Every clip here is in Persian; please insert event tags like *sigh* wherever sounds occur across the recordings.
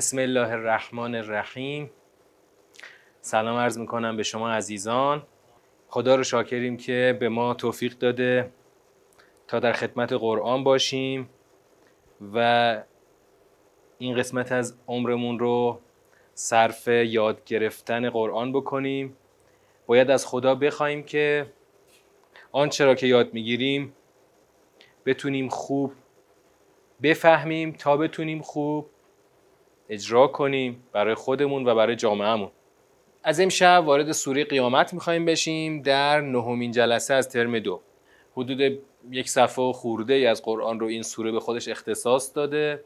بسم الله الرحمن الرحیم. سلام عرض می‌کنم به شما عزیزان. خدا رو شاکریم که به ما توفیق داده تا در خدمت قرآن باشیم و این قسمت از عمرمون رو صرف یاد گرفتن قرآن بکنیم. باید از خدا بخوایم که آنچه را که یاد می‌گیریم بتونیم خوب بفهمیم. تا بتونیم خوب اجرا کنیم برای خودمون و برای جامعهمون. از امشب وارد سوره قیامت می‌خوایم بشیم در نهمین جلسه از ترم دو. حدود یک صفحه خورده ای از قرآن رو این سوره به خودش اختصاص داده.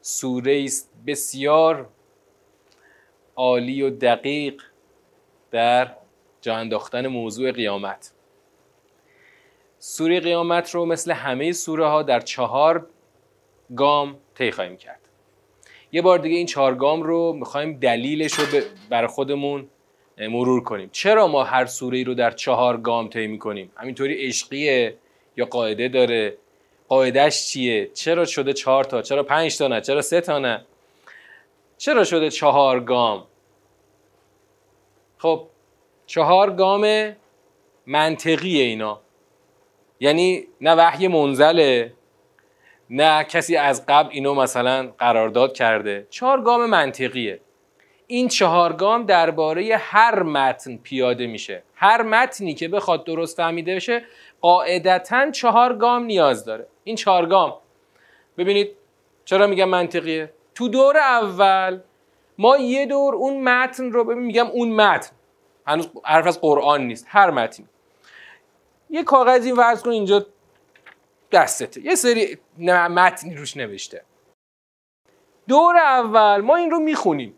سوره است بسیار عالی و دقیق در جا انداختن موضوع قیامت. سوره قیامت رو مثل همه سوره ها در چهار گام طی خواهیم کرد. یه بار دیگه این چهار گام رو می‌خوایم دلیلش رو برای خودمون مرور کنیم. چرا ما هر سوره ای رو در چهار گام طی می‌کنیم؟ همینطوری عشقیه یا قاعده داره؟ قاعدش چیه؟ چرا شده چهار تا؟ چرا پنج تا نه؟ چرا سه تا نه؟ چرا شده چهار گام خب چهار گام منطقی اینا. یعنی نه وحی منزله نه کسی از قبل اینو مثلا قرارداد کرده. چهار گام منطقیه. این چهار گام درباره هر متن پیاده میشه. هر متنی که بخواد درست فهمیده بشه قاعدتا چهار گام نیاز داره. این چهار گام. ببینید چرا میگم منطقیه؟ تو دور اول ما یه دور اون متن رو ببین میگم اون متن. هنوز حرف از قرآن نیست. هر متن یه کاغذی ورز کن اینجا دستته. یه سری متنی روش نوشته. دور اول ما این رو می‌خونیم.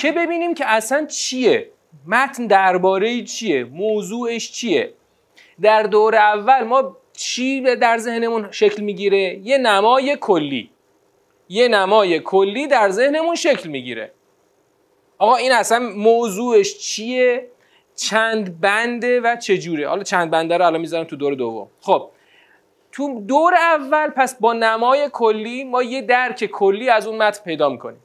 که ببینیم که اصلا چیه. متن درباره چیه؟ موضوعش چیه؟ در دور اول ما چی در ذهنمون شکل می‌گیره؟ یه نمای کلی. یه نمای کلی در ذهنمون شکل می‌گیره. آقا این اصلا موضوعش چیه؟ چند بنده و چجوره حالا چند بنده رو الان می‌ذارم تو دور دوم. خب تو دور اول پس با نمای کلی ما یه درک کلی از اون متن پیدا می‌کنیم.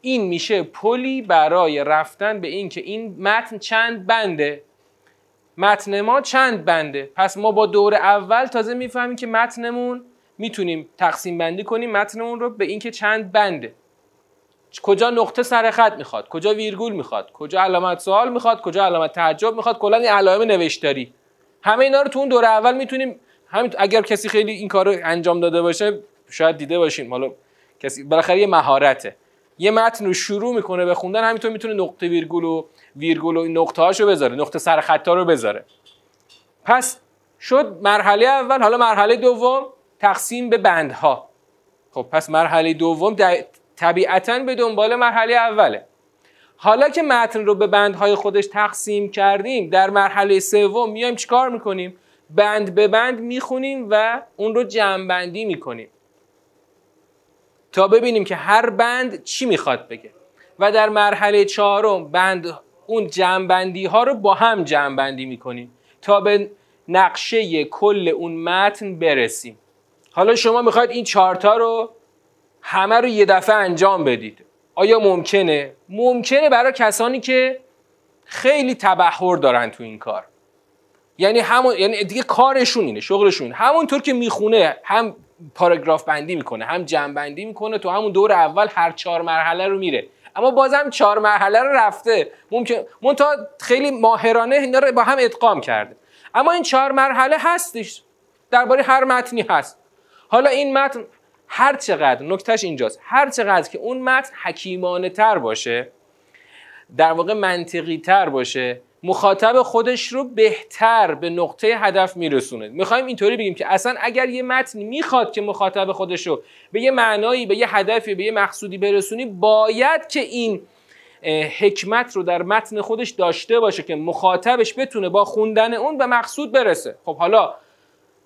این میشه پلی برای رفتن به این که این متن چند بنده. متن ما چند بنده؟ پس ما با دور اول تازه می‌فهمیم که متنمون می‌تونیم تقسیم بندی کنیم متنمون رو به اینکه چند بنده. کجا نقطه سر خط می‌خواد کجا ویرگول می‌خواد کجا علامت سوال می‌خواد کجا علامت تعجب می‌خواد کلا این علائم نوشتاری. همه اینا رو تو اون دور اول می‌تونیم همین اگر کسی خیلی این کار رو انجام داده باشه شاید دیده باشیم حالا کسی بالاخره یه مهارته. یه متن رو شروع می‌کنه به خوندن همینطور می‌تونه نقطه ویرگول و ویرگول و نقطه هاشو بذاره نقطه سر خطا رو بذاره. پس شد مرحله اول حالا مرحله دوم تقسیم به بندها. خب پس مرحله دوم طبیعتا به دنبال مرحله اوله. حالا که متن رو به بندهای خودش تقسیم کردیم در مرحله سوم میایم چیکار می‌کنیم؟ بند به بند می‌خونیم و اون رو جمعبندی می‌کنیم. تا ببینیم که هر بند چی می‌خواد بگه. و در مرحله چهارم بند اون جمعبندی ها رو با هم جمعبندی می‌کنیم تا به نقشه کل اون متن برسیم. حالا شما می‌خواید این چهارتا رو همه رو یه دفعه انجام بدید. آیا ممکنه؟ ممکنه برای کسانی که خیلی تبهر دارن تو این کار. یعنی همون یعنی دیگه کارشون اینه شغلشون. همونطور که می‌خونه هم پاراگراف بندی می‌کنه هم جمع بندی می‌کنه تو همون دور اول هر چهار مرحله رو میره. اما بازم چهار مرحله رو رفته. ممکن منتها خیلی ماهرانه اینا رو با هم ادغام کرده. اما این چهار مرحله هستش. درباره هر متنی هست. حالا این متن هر چقدر نکتهش اینجاست. هر چقدر که اون متن حکیمانه تر باشه در واقع منطقی تر باشه مخاطب خودش رو بهتر به نقطه هدف میرسونه. می‌خوایم اینطوری بگیم که اصلا اگر یه متن می‌خواد که مخاطب خودش رو به یه معنایی به یه هدفی به یه مقصودی برسونی باید که این حکمت رو در متن خودش داشته باشه که مخاطبش بتونه با خوندن اون به مقصود برسه. خب حالا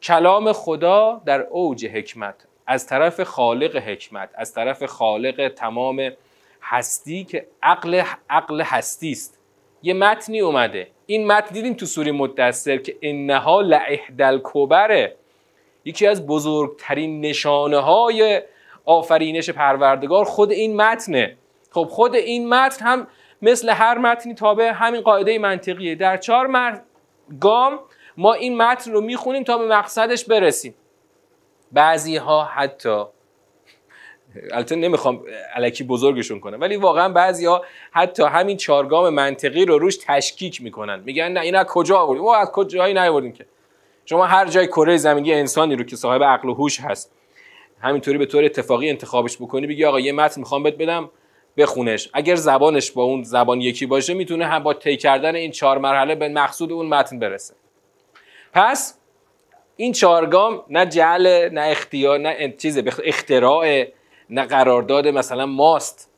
کلام خدا در اوج حکمت. از طرف خالق حکمت از طرف خالق تمام هستی که عقل عقل هستی است یه متنی اومده. این متن دیدیم تو سوره مدثر که انها لاحدل کبره یکی از بزرگترین نشانه های آفرینش پروردگار خود این متنه. خب خود این متن هم مثل هر متنی تابع همین قاعده منطقیه. در چهار مر... گام ما این متن رو می‌خونیم تا به مقصدش برسیم. بعضی ها حتی البته نمی‌خوام علکی بزرگشون کنم ولی واقعا بعضی ها حتی همین چارگام منطقی رو روش تشکیک می‌کنن. میگن نه این از کجا آوردیم؟ ما از کجایی نیاوردیم که. شما هر جای کره زمینی انسانی رو که صاحب عقل و هوش هست همینطوری به طور اتفاقی انتخابش بکنی بگی آقا یه متن می‌خوام بهت بدم بخونش. اگر زبانش با اون زبان یکی باشه می‌تونه هم با طی کردن این چهار مرحله به مقصود اون متن برسه. پس این چهارگام نه جعل نه اختیار نه چیز اختراع نه قرارداد مثلا ماست.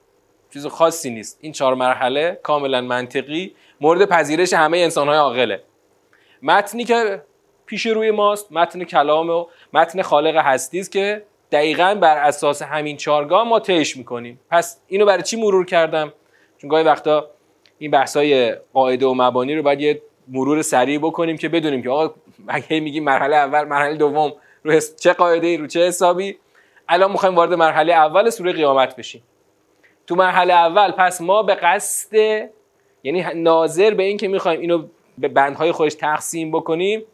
چیز خاصی نیست. این چهار مرحله کاملا منطقی. مورد پذیرش همه انسان های عاقله. متنی که پیش روی ماست متن کلام و متن خالق هستی است که دقیقا بر اساس همین چارگاه ما طیش می‌کنیم. پس اینو برای چی مرور کردم؟ چون گاهی وقتا این بحثای قاعده و مبانی رو باید یه مرور سریع بکنیم که بدونیم که آقا اگه میگیم مرحله اول مرحله دوم رو چه قاعده رو چه حسابی؟ الان می‌خوایم وارد مرحله اول سوره قیامت بشیم. تو مرحله اول پس ما به قصد یعنی ناظر به این که می‌خوایم اینو به بندهای خودش تقسیم بکنیم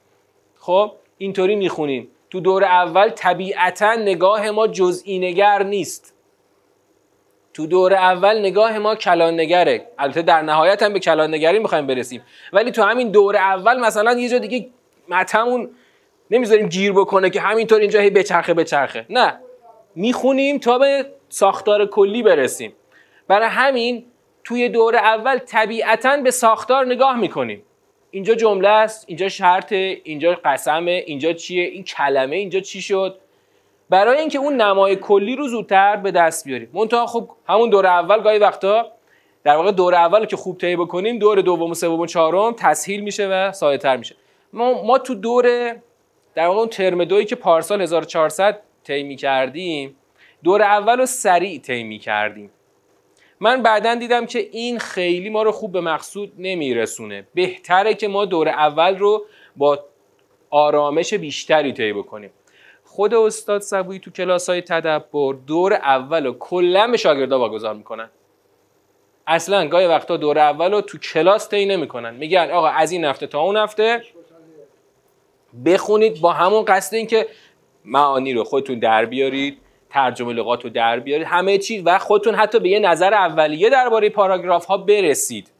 خب اینطوری می‌خونیم. تو دور اول طبیعتا نگاه ما جزئی نگر نیست. تو دور اول نگاه ما کلان نگره. البته در نهایت هم به کلان نگری می‌خوایم برسیم. ولی تو همین دور اول مثلا یه جا دیگه متمون نمی‌ذاریم گیر بکنه که همینطور اینجا هی بچرخه بچرخه. نه. می‌خونیم تا به ساختار کلی برسیم. برای همین توی دور اول طبیعتا به ساختار نگاه می‌کنیم. اینجا جمله است اینجا شرطه اینجا قسمه اینجا چیه این کلمه اینجا چی شد؟ برای اینکه اون نمای کلی رو زودتر به دست بیاریم. منتها خب همون دور اول گاهی وقتا در واقع دور اول که خوب طی بکنیم دور دوم و سوم و چهارم تسهیل میشه و سایه‌تر میشه. ما, ما تو دور در واقع اون ترم دویی که پارسال 1400 طی می‌کردیم دور اول رو سریع طی می‌کردیم. من بعدا دیدم که این خیلی ما رو خوب به مقصود نمیرسونه. بهتره که ما دور اول رو با آرامش بیشتری طی بکنیم. خود استاد سبوی تو کلاس های تدبر دور اول رو کلا به شاگردا واگذار می‌کنن. اصلا گاهی وقتا دور اول رو تو کلاس طی نمی‌کنن. میگن آقا از این هفته تا اون هفته بخونید با همون قصد اینکه معانی رو خودتون در بیارید ترجمه لغات رو در بیارید همه چیز و خودتون حتی به یه نظر اولیه درباره پاراگراف ها برسید.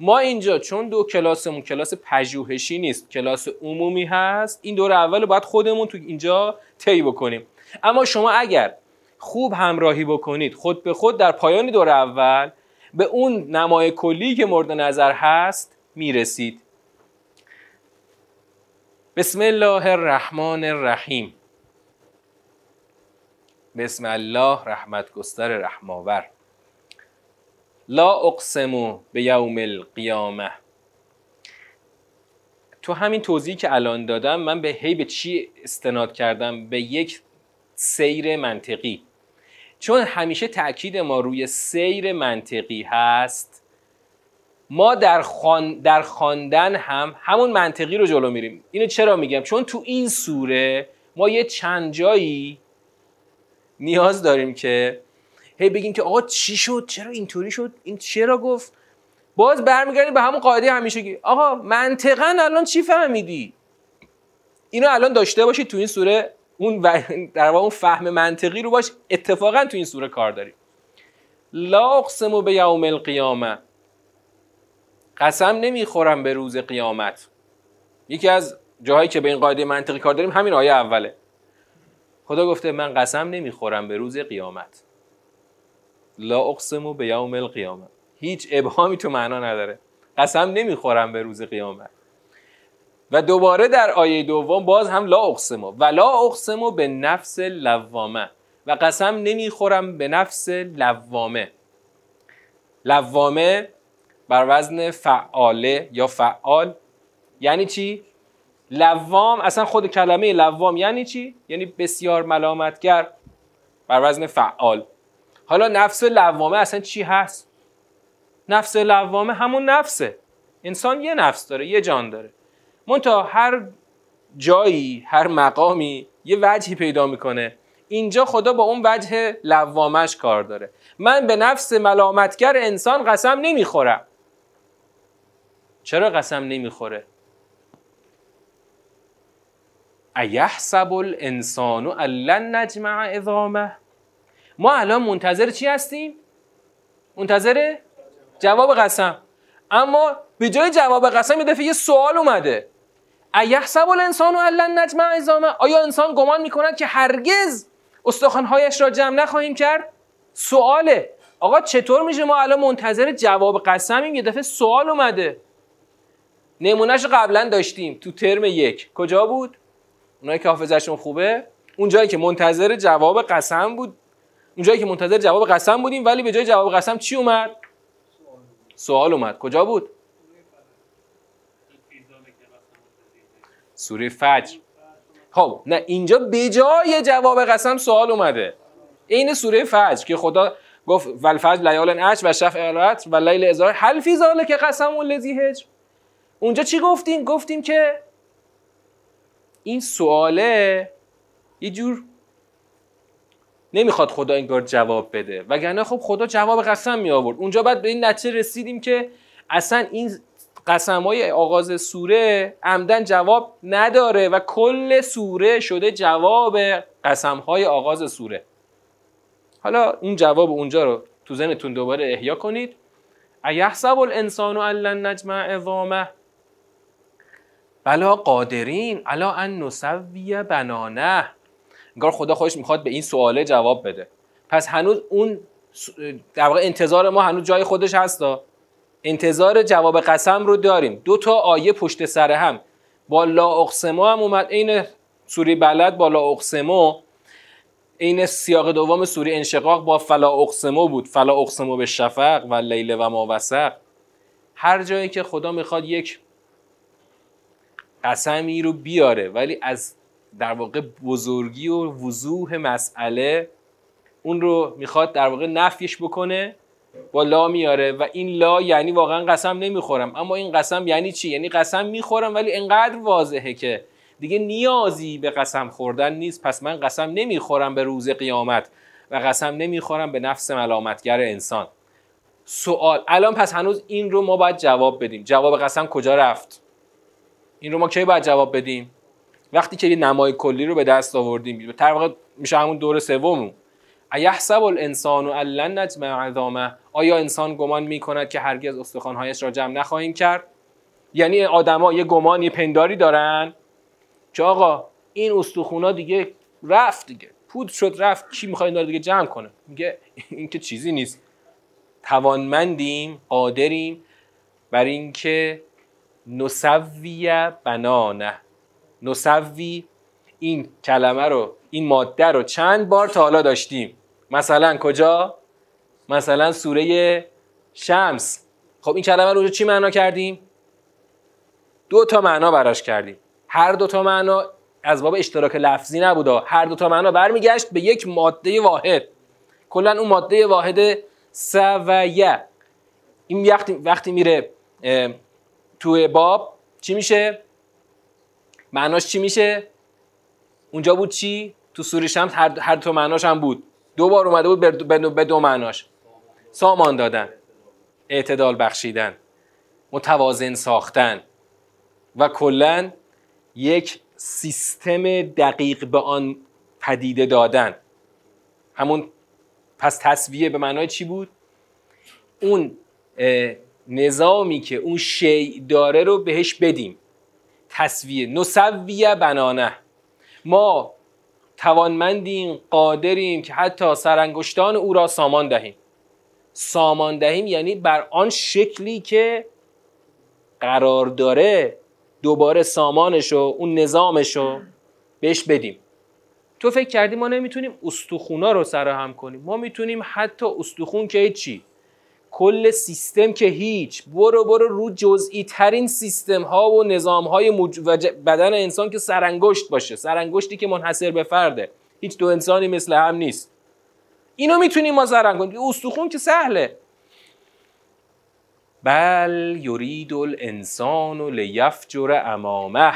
ما اینجا چون دو کلاسمون کلاس پژوهشی نیست کلاس عمومی هست این دور اول باید خودمون تو اینجا طی بکنیم. اما شما اگر خوب همراهی بکنید خود به خود در پایان دور اول به اون نمای کلی که مورد نظر هست می‌رسید. بسم الله الرحمن الرحیم. بسم الله رحمت گستر رحماور لا اقسمو به یوم القیامه تو همین توضیحی که الان دادم من به هی به چی استناد کردم؟ به یک سیر منطقی. چون همیشه تاکید ما روی سیر منطقی هست ما در, خان... در خواندن هم همون منطقی رو جلو میریم. اینو چرا میگم؟ چون تو این سوره ما یه چند جایی نیاز داریم که هی بگیم که آقا چی شد؟ چرا اینطوری شد؟ این چرا گفت؟ باز برمیگردیم به همون قاعده همیشگی آقا منطقا الان چی فهمیدی؟ اینو الان داشته باشید تو این سوره اون در واقع اون فهم منطقی رو باش اتفاقا تو این سوره کار داریم لا اقسم به یوم القیامه. قسم نمی‌خورم به روز قیامت. یکی از جاهایی که به این قاعده منطقی کار داریم همین آیه اوله. خدا گفته من قسم نمی‌خورم به روز قیامت. لا اقسم به یوم القیامه هیچ ابهامی تو معنا نداره. قسم نمی‌خورم به روز قیامت. و دوباره در آیه دوم باز هم لا اقسم و لا اقسم به نفس لوامه. و قسم نمی‌خورم به نفس لوامه. لوامه بر وزن فعاله یا فعال یعنی چی؟ لوام اصلا خود کلمه لوام یعنی چی؟ یعنی بسیار ملامتگر بر وزن فعال. حالا نفس لوامه اصلا چی هست؟ نفس لوامه همون نفسه. انسان یه نفس داره یه جان داره. منتها هر جایی هر مقامی یه وجهی پیدا می‌کنه. اینجا خدا با اون وجه لوامش کار داره. من به نفس ملامتگر انسان قسم نمی‌خورم. چرا قسم نمی‌خوره؟ ایحسب الانسان لن نجمع عظامه. ما الان منتظر چی هستیم؟ منتظر جواب قسم. اما به جای جواب قسم یه دفعه یه سوال اومده. ایحسب الانسان لن نجمع عظامه. آیا انسان گمان می‌کند که هرگز استخوانهایش را جمع نخواهیم کرد؟ سواله. آقا چطور میشه ما الان منتظر جواب قسمیم؟ یه دفعه سوال اومده. نمونهش قبلا داشتیم تو ترم یک. کجا بود؟ اونایی که حافظشون خوبه؟ اونجایی که منتظر جواب قسم بود. اونجایی که منتظر جواب قسم بودیم ولی به جای جواب قسم چی اومد؟ سوال اومد. کجا بود؟ سوره فجر. خب نه اینجا به جای جواب قسم سوال اومده. این سوره فجر که خدا گفت ولفجر لیال اش و شفع و لیل ازار هل فی ذالک قسم الذی هجر؟ اونجا چی گفتیم؟ گفتیم که این سواله یه جور نمی‌خواد خدا انگار جواب بده. وگرنه خب خدا جواب قسم می آورد. اونجا بعد به این نتیجه رسیدیم که اصلا این قسم های آغاز سوره عمدن جواب نداره و کل سوره شده جواب قسم های آغاز سوره. حالا اون جواب اونجا رو تو ذهنتون دوباره احیا کنید. ایحسب الانسان ان نجمع عظامه. بلا قادرین الا ان نسوی بنانه. انگار خدا خودش می‌خواد به این سواله جواب بده. پس هنوز اون در واقع انتظار ما هنوز جای خودش هستا انتظار جواب قسم رو داریم. دو تا آیه پشت سر هم. با لا اقسمو هم اومد عین سوری بلد با لا اقسمو این سیاق دوم سوری انشقاق با فلا اقسمو بود. فلا اقسمو به شفق و لیل و ما وسق. هر جایی که خدا می‌خواد یک قسمی رو بیاره ولی از در واقع بزرگی و وضوح مسئله اون رو می‌خواد در واقع نفیش بکنه با لا میاره و این لا یعنی واقعا قسم نمی‌خورم. اما این قسم یعنی چی؟ یعنی قسم می‌خورم ولی انقدر واضحه که دیگه نیازی به قسم خوردن نیست. پس من قسم نمی‌خورم به روز قیامت و قسم نمی‌خورم به نفس ملامتگر انسان. سوال. الان پس هنوز این رو ما باید جواب بدیم. جواب قسم کجا رفت؟ این رو ما کی باید جواب بدیم؟ وقتی که یه نمای کلی رو به دست آوردیم در واقع میشه همون دور سوم ایحسب الانسان لن نجمع عظامه. آیا انسان گمان می‌کند که هرگز استخوانهایش را جمع نخواهیم کرد؟ یعنی آدما یه گمان یه پنداری دارن که آقا این استخونا دیگه رفت دیگه. پود شد رفت. کی می‌خواد اینا دیگه جمع کنه؟ میگه این که چیزی نیست. توانمندیم قادریم بر اینکه نسوی بنانه. نسوی این کلمه رو این ماده رو چند بار تا حالا داشتیم. مثلا کجا؟ مثلا سوره شمس. خب این کلمه رو چی معنا کردیم؟ دو تا معنا براش کردیم. هر دو تا معنا از باب اشتراک لفظی نبودا. هر دو تا معنا برمیگشت به یک ماده واحد. کلا اون ماده واحد سویه. این وقتی وقتی میره توی باب چی میشه؟ معناش چی میشه؟ اونجا بود چی؟ تو سوره شمس هر, هر تو معناش هم بود. دو بار اومده بود به دو معناش. سامان دادن. اعتدال بخشیدن. متوازن ساختن. و کلا یک سیستم دقیق به آن پدیده دادن. همون پس تصویه به معنای چی بود؟ اون نظامی که اون شیع داره رو بهش بدیم. تصویه نسویه بنانه. ما توانمندیم قادریم که حتی سرانگشتان او را سامان دهیم. سامان دهیم یعنی بر آن شکلی که قرار داره دوباره سامانش و اون نظامش رو بهش بدیم. تو فکر کردی ما نمی‌تونیم استخونا رو سرهم کنیم. ما می‌تونیم حتی استخون که چی کل سیستم که هیچ. برو برو رو جزئی ترین سیستم ها و نظام های بدن انسان که سرانگشت باشه. سرانگشتی که منحصر به فرده. هیچ دو انسانی مثل هم نیست. اینو می‌تونیم ما سرنگ کنیم. استخون که سهله. بل یرید الانسان لیفجر امامه.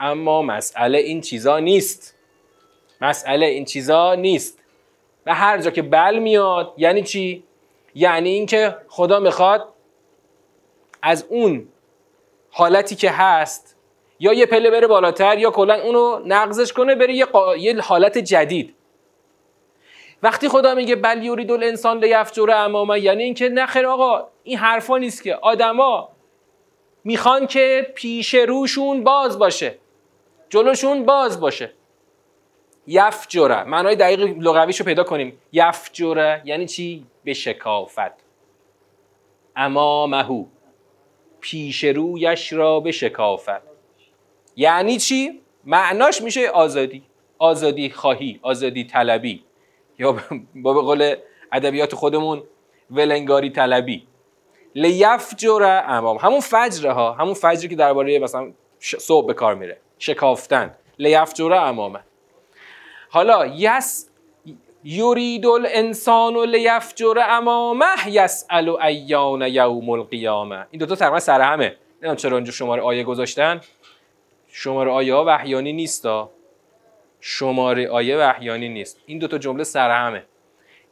اما مسئله این چیزا نیست. مسئله این چیزا نیست. و هر جا که بل میاد یعنی چی؟ یعنی اینکه خدا می‌خواد از اون حالتی که هست یا یه پله بره بالاتر یا کلا اونو نقضش کنه بره یه, یه حالت جدید. وقتی خدا میگه بل یورید الانسان لیفجر امامه یعنی اینکه نخیر آقا این حرفا نیست که. آدما می‌خوان که پیش روشون باز باشه جلوشون باز باشه. یفجره معنای دقیق لغویش رو پیدا کنیم. یفجره یعنی چی؟ به شکافت. امامهو پیش رویش را به شکافت. یعنی چی؟ معناش میشه آزادی. آزادی خواهی آزادی طلبی. یا با به قول ادبیات خودمون ولنگاری طلبی. لیفجر امام. همون فجر ها همون فجری که درباره مثلا صبح به کار میره. شکافتن. لیفجر امامه. حالا یس یرید الانسان لیفجر امامه یسأل ایان یوم القیامه. این دوتا تقریبا سر همه. نمی‌دونم چرا اونجا شماره آیه گذاشتن. شماره آیه ها وحیانی نیستا شماره آیه وحیانی نیست. این دوتا جمله سر همه.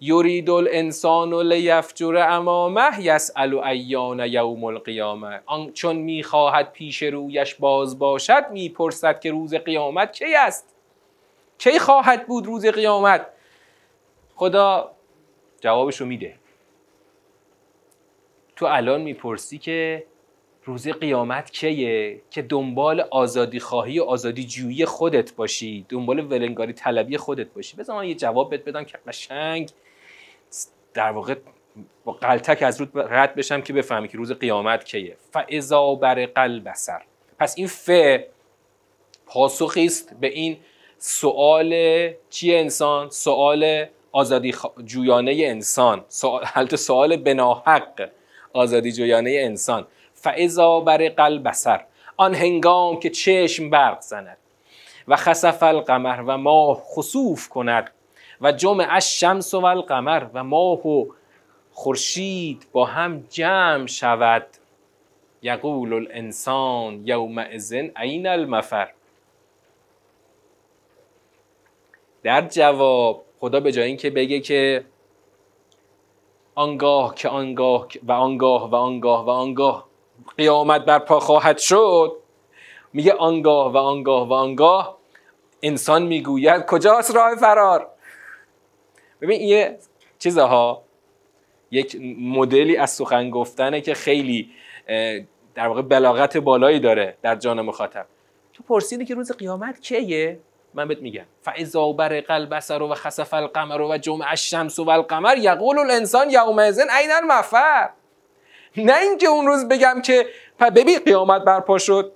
یرید الانسان لیفجر امامه یسأل ایان یوم القیامه. آن چون می‌خواهد پیش رویش باز باشد می‌پرسد که روز قیامت کی است؟ کی خواهد بود روز قیامت؟ خدا جوابشو میده. تو الان می‌پرسی که روز قیامت کیه؟ که دنبال آزادی خواهی و آزادی جویی خودت باشی دنبال ولنگاری طلبی خودت باشی. بذار من یه جواب بهت بدم که قشنگ در واقع با قلتک از رود رد بشم که بفهمی که روز قیامت کیه. فاذا بر قلب سر پس این ف پاسخی است به این سوال چی انسان؟ سوال آزادی جویانه انسان. سوال سوال بناحق آزادی جویانه انسان. فعضا بر قلب سر آن هنگام که چشم برق زند و خسف القمر و ماه خسوف کند و جمع شمس و القمر و ماه و خورشید با هم جمع شود یقول الانسان یومئذ عین المفر. در جواب خدا به جای اینکه بگه که آنگاه که آنگاه و آنگاه و آنگاه و آنگاه قیامت برپا خواهد شد میگه آنگاه و آنگاه و آنگاه انسان می‌گوید کجاست راه فرار؟ ببین یه چیزها یک مدلی از سخن گفتنه که خیلی در واقع بلاغت بالایی داره در جان مخاطب. تو پرسیدی که روز قیامت کیه؟ من بهت میگم. فاذا برق البصر و خسف القمر و جمع الشمس و القمر یقول الانسان یومئذ عین المفر؟ نه اینکه اون روز بگم که ببین قیامت برپا شد.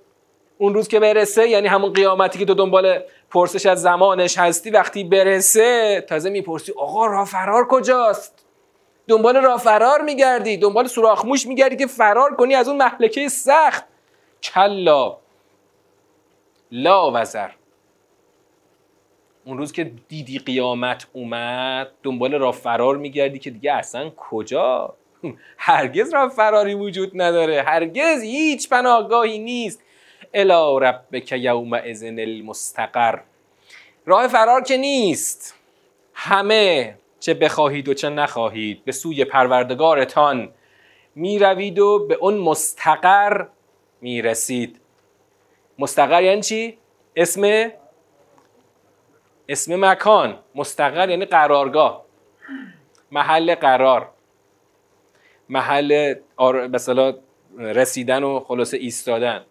اون روز که برسه یعنی همون قیامتی که تو دنبال پرسش از زمانش هستی وقتی برسه تازه می‌پرسی آقا راه فرار کجاست؟ دنبال راه فرار میگردی دنبال سوراخ موش میگردی که فرار کنی از اون محلکه سخت. کلا. لا وزر. اون روز که دیدی قیامت اومد دنبال راه فرار میگردی که دیگه اصلا کجا؟ هرگز راه فراری وجود نداره. هرگز هیچ پناهگاهی نیست. الا ربک یوم ازن المستقر. راه فرار که نیست. همه چه بخواهید و چه نخواهید به سوی پروردگارتان می‌روید و به اون مستقر می‌رسید. مستقر یعنی چی؟ اسم اسم مکان مستقر یعنی قرارگاه. محل قرار. محل مثلا رسیدن و خلاصه ایستادن.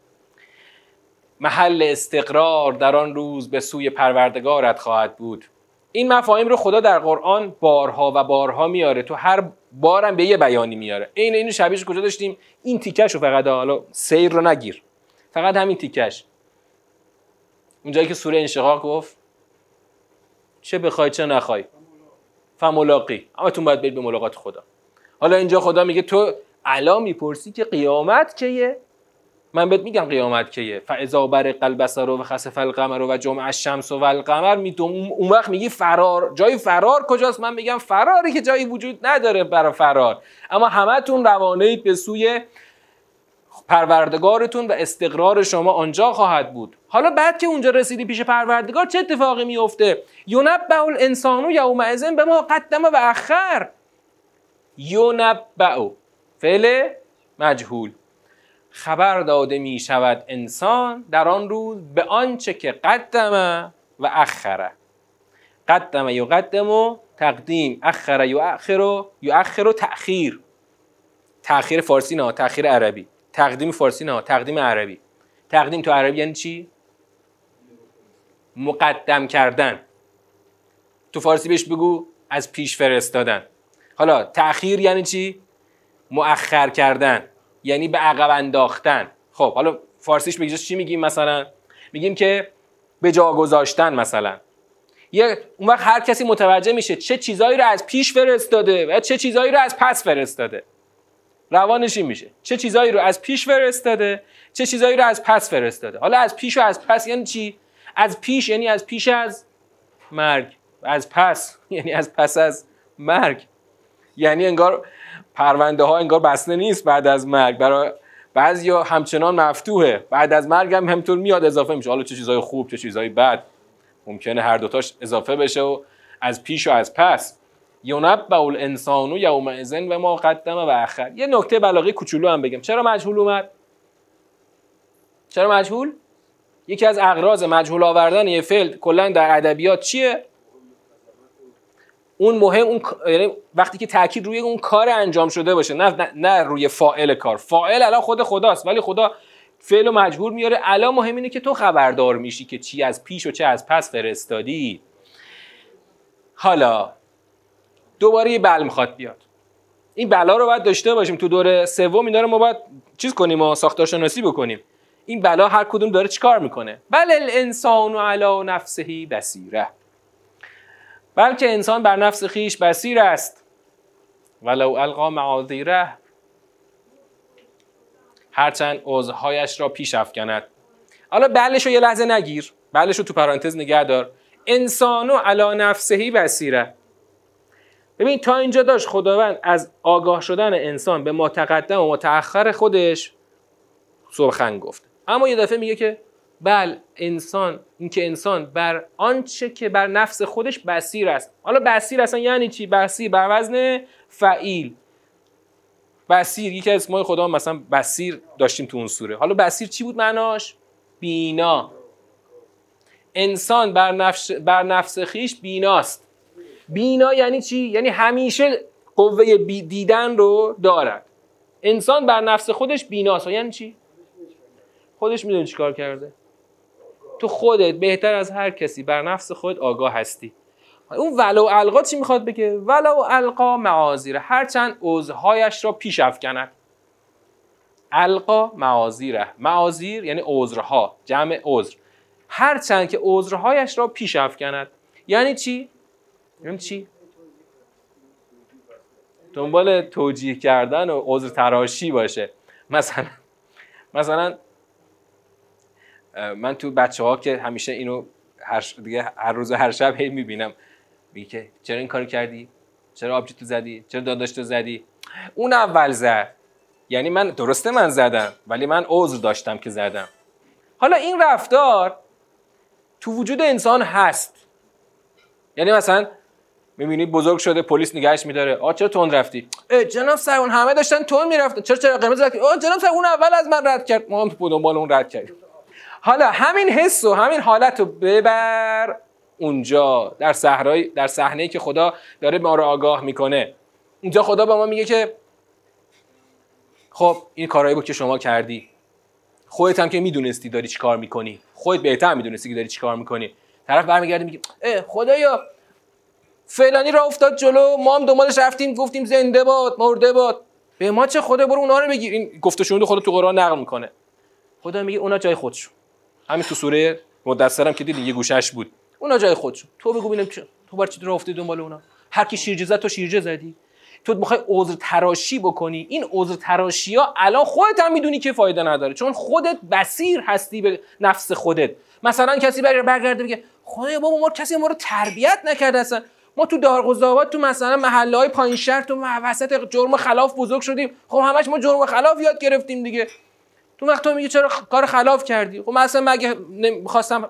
محل استقرار در آن روز به سوی پروردگارت خواهد بود. این مفاهیم رو خدا در قرآن بارها و بارها میاره. تو هر بارم به یه بیانی میاره. این اینو شبیهش کجا داشتیم؟ این تیکش رو فقط حالا سیر رو نگیر. فقط همین تیکش اونجایی که سوره انشقاق گفت چه بخوای چه نخوای. فملاقی. اما تو باید برید به ملاقات خدا. حالا اینجا خدا میگه تو الان می‌پرسی که قیامت کیه؟ من بهت میگم قیامت کیه. فاذا برق البصر و خسف القمر و جمع الشمس و القمر می اون وقت میگی فرار. جای فرار کجاست؟ من میگم فراری که جایی وجود نداره برای فرار. اما همتون روانه به سوی پروردگارتون و استقرار شما آنجا خواهد بود. حالا بعد که اونجا رسیدی پیش پروردگار چه اتفاقی میفته یونبع الانسان یومئذ به ما قدم و اخر. یونبع فعل مجهول. خبر داده می شود انسان در آن روز به آنچه که قدم و اخره قدم یقدم و تقدیم. اخر یؤخر و یؤخر و تأخیر. تأخیر فارسی نه تأخیر عربی. تقدیم فارسی نه تقدیم عربی. تقدیم تو عربی یعنی چی؟ مقدم کردن. تو فارسی بهش بگو از پیش فرستادن. حالا تأخیر یعنی چی؟ مؤخر کردن. یعنی به عقب انداختن. خب حالا فارسیش بگیش چی میگیم مثلا؟ میگیم که به جا گذاشتن مثلا. یه اون وقت هر کسی متوجه میشه چه چیزایی رو از پیش فرستاده و چه چیزایی رو از پس فرستاده. روانش میشه. چه چیزایی رو از پیش فرستاده چه چیزایی رو از پس فرستاده. حالا از پیش و از پس یعنی چی؟ از پیش یعنی از پیش از مرگ. از پس *laughs* یعنی از پس از مرگ. یعنی انگار پرونده ها انگار بسته نیست بعد از مرگ. برای بعضیا همچنان مفتوحه. بعد از مرگ هم همطور میاد اضافه میشه. حالا چه چیزای خوب چه چیزای بد. ممکنه هر دوتاش اضافه بشه و از پیش و از پس. یونبع الانسان یومئذ و ما قدم و اخر. یه نکته بلاغی کوچولو هم بگم. چرا مجهول اومد؟ چرا مجهول؟ یکی از اغراض مجهول آوردن یه فعل کلا در ادبیات چیه؟ اون مهم اون یعنی وقتی که تاکید روی اون کار انجام شده باشه نه, نه, نه روی فاعل کار. فاعل الان خود خداست ولی خدا فعل و مجبور میاره. الان مهم اینه که تو خبردار میشی که چی از پیش و چه از پس فرستادی. حالا دوباره یه بل می‌خواد بیاد. این بلا رو باید داشته باشیم. تو دوره سوم اینا رو ما باید چیز کنیم و ساختارشناسی بکنیم. این بلا هر کدوم داره چیکار می‌کنه؟ بل الانسان علی نفسه بصیره. بلکه انسان بر نفس خیش بسیر است. ولو القا معاذیره. هرچند عذرهایش را پیش افکند. حالا بلش رو یه لحظه نگیر. بلش رو تو پرانتز نگه دار. انسانو علا نفسهی بسیره ببین تا اینجا داشت خداوند از آگاه شدن انسان به متقدم و متأخر خودش سرخن گفت. اما یه دفعه میگه که بل انسان اینکه انسان بر آنچه که بر نفس خودش بسیر است. حالا بسیر اصلا یعنی چی؟ بسیر بر وزن فعیل. بسیر یکی از اسمای خدا مثلا بسیر داشتیم تو اون سوره. حالا بسیر چی بود معناش؟ بینا. انسان بر نفس, بر نفس خیش بیناست. بینا یعنی چی؟ یعنی همیشه قوه دیدن رو دارد. انسان بر نفس خودش بیناست. یعنی چی؟ خودش می‌دونه چیکار کرده. تو خودت بهتر از هر کسی بر نفس خود آگاه هستی. اون ولو القا چی می‌خواد بگه؟ ولو القا معاذیره. هرچند عذرهایش را پیش افکند. القا معاذیره. معاذیر یعنی عذرها. جمع عذر. هرچند که عذرهایش را پیش افکند. یعنی چی؟ یعنی چی؟ دنبال توجیه کردن و عذر تراشی باشه. مثلا مثلا من تو بچه ها که همیشه اینو هر دیگه هر روز هر شب هی می‌بینم. میگه که چرا این کارو کردی؟ چرا آبجی تو زدی؟ چرا داداش تو زدی؟ اون اول زد. یعنی من درسته من زدم ولی من عذر داشتم که زدم. حالا این رفتار تو وجود انسان هست. یعنی مثلا می‌بینی بزرگ شده پلیس نگهش میداره. آ چرا تون رفتی؟ جناب سر همه داشتن تون می‌رفتن. چرا چرا قرمز رفتی؟ آ جناب سر اون اول از من رد کرد. ما هم دنبال اون رد کردیم. حالا همین حس و همین حالت رو ببر اونجا در صحرای در صحنه که خدا داره ما رو آگاه می‌کنه. اونجا خدا به ما میگه که خب این کارهایی بود که شما کردی. خودت هم که می‌دونستی داری چی کار می‌کنی. خودت بهتر می‌دونستی که داری چی کار می‌کنی. طرف برمیگرده میگه خدایا فلانی را افتاد جلو ما هم دنبالش رفتیم گفتیم زنده باد مرده باد. به ما چه خدا برو اونا رو بگیر. این گفته خدا تو قرآن نقل می‌کنه. خدا میگه اونا جای خودشون. همین تو سوره مدثرم که دیدین یه گوشش بود. اونا جای خودشون. تو بگو ببینم تو بر چی افتادی دنبال اونا؟ هر کی شیرجه تو شیرجه زدی. تو می‌خوای عذر تراشی بکنی. این عذر تراشی ها الان خودت هم می‌دونی که فایده نداره. چون خودت بسیر هستی به نفس خودت. مثلا کسی برگرده بگه خدایا بابا ما کسی ما رو تربیت نکرده اصلا. ما تو دارگذابات تو مثلا محله های پایین شهر تو وسط جرم خلاف بزرگ شدیم. خب همش ما جرم خلاف یاد گرفتیم دیگه. تو وقت تو میگی چرا کار خلاف کردی؟ خب مثلا مگه می‌خواستم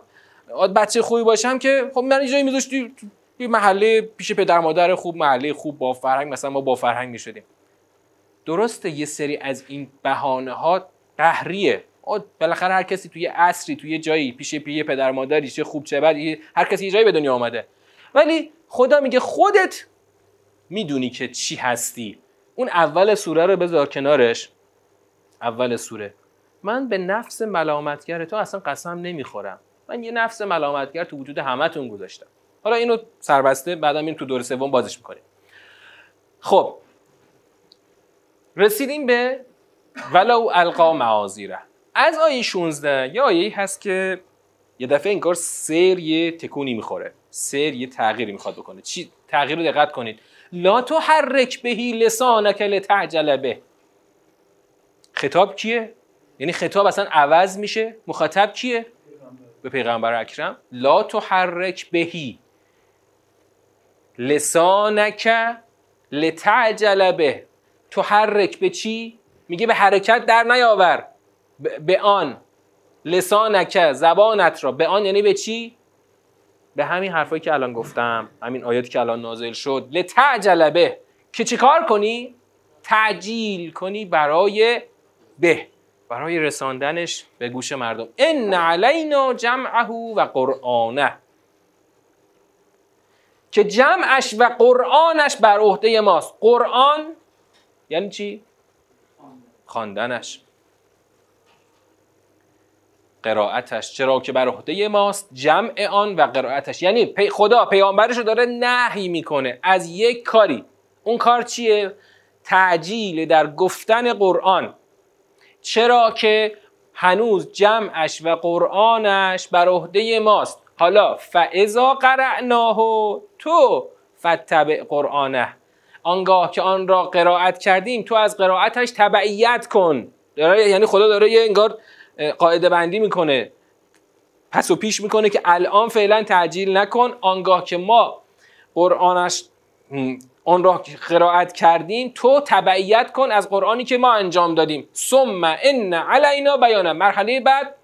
بچه خوبی باشم که خب من اینجایی میذاشتی یه محله پیش پدر مادر خوب محله خوب با فرهنگ مثلا ما با فرهنگ می‌شدیم. درسته یه سری از این بهانه ها قهریه بالاخره هر کسی توی عصری توی جایی پیش پیه پدر مادری چه خوب چه بد هر کسی یه جایی به دنیا آمده. ولی خدا میگه خودت می‌دونی که چی هستی. اون اول سوره رو بذار کنارش. اول سوره. من به نفس ملامتگر تو اصلا قسم نمی‌خورم. من یه نفس ملامتگر تو وجود همتون گذاشتم. حالا اینو سربسته بعدا میریم تو دور سوم بازش می‌کنیم. خب. رسیدیم به ولو القا معاذیره. از آیه 16 یه آیه هست که یه دفعه انگار سیر یه تکونی می‌خوره. سیر یه تغییری می‌خواد بکنه. چی؟ تغییر رو دقت کنید. لا تو حرک بهی لسانک لتعجل به. خطاب کیه؟ یعنی خطاب اصلا عوض میشه. مخاطب کیه؟ به پیغمبر اکرم. لا تو حرک بهی لسانک لتعجل به. تو حرک به چی؟ میگه به حرکت در نیاور. به آن. لسانک زبانت را. به آن یعنی به چی؟ به همین حرفایی که الان گفتم همین آیاتی که الان نازل شد. لتعجل به که چیکار کنی؟ تعجیل کنی برای به برای رساندنش به گوش مردم. ان علینا جمعه و قرآنه. که جمعش و قرآنش بر عهده ماست. قرآن یعنی چی؟ خواندنش. قرائتش. چرا که بر عهده ماست جمع آن و قرائتش. یعنی خدا پیامبرش رو داره نهی می‌کنه. از یک کاری. اون کار چیه؟ تعجیل در گفتن قرآن. چرا که هنوز جمعش و قرآنش بر عهده ماست. حالا فاذا قرعناه تو فتبع قرآنه. آنگاه که آن را قرائت کردیم تو از قرائتش تبعیت کن. یعنی خدا داره یه انگار قاعده بندی می‌کنه. پس و پیش می‌کنه که الان فعلا تعجیل نکن. آنگاه که ما قرآنش آن را قرائت کردیم تو تبعیت کن از قرآنی که ما انجام دادیم. ثم ان علینا بیانه مرحله بعد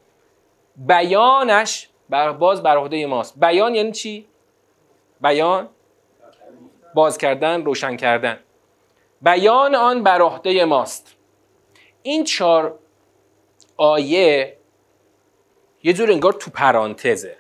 بیانش بر باز بر عهده ماست. بیان یعنی چی؟ بیان باز کردن روشن کردن. بیان آن بر عهده ماست. این چهار آیه یه جور انگار تو پرانتزه.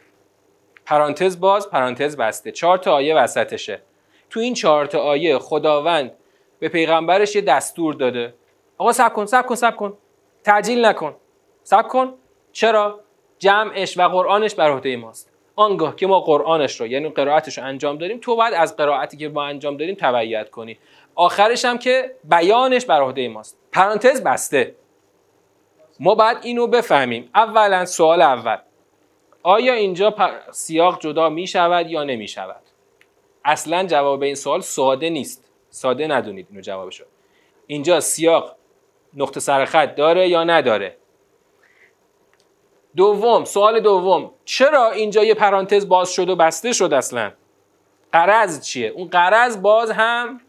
پرانتز باز پرانتز بسته. چهار تا آیه وسطشه. تو این چهار تا آیه خداوند به پیغمبرش یه دستور داده. آقا سب کن سب کن سب کن. تعجیل نکن. سب کن. چرا؟ جمعش و قرآنش بر عهده ماست. آنگاه که ما قرآنش رو یعنی قرائتش رو انجام داریم تو باید از قرائتی که ما انجام داریم تبعیت کنی. آخرش هم که بیانش بر عهده ماست. پرانتز بسته. ما باید اینو بفهمیم. اولا سوال اول. آیا اینجا سیاق جدا می شود یا نمی شود؟ اصلا جواب این سوال ساده نیست. ساده ندونید اینو جوابشو. اینجا سیاق نقطه سرخط داره یا نداره؟ دوم سوال دوم. چرا اینجا یه پرانتز باز شد و بسته شد اصلا؟ قرض چیه؟ اون قرض باز هم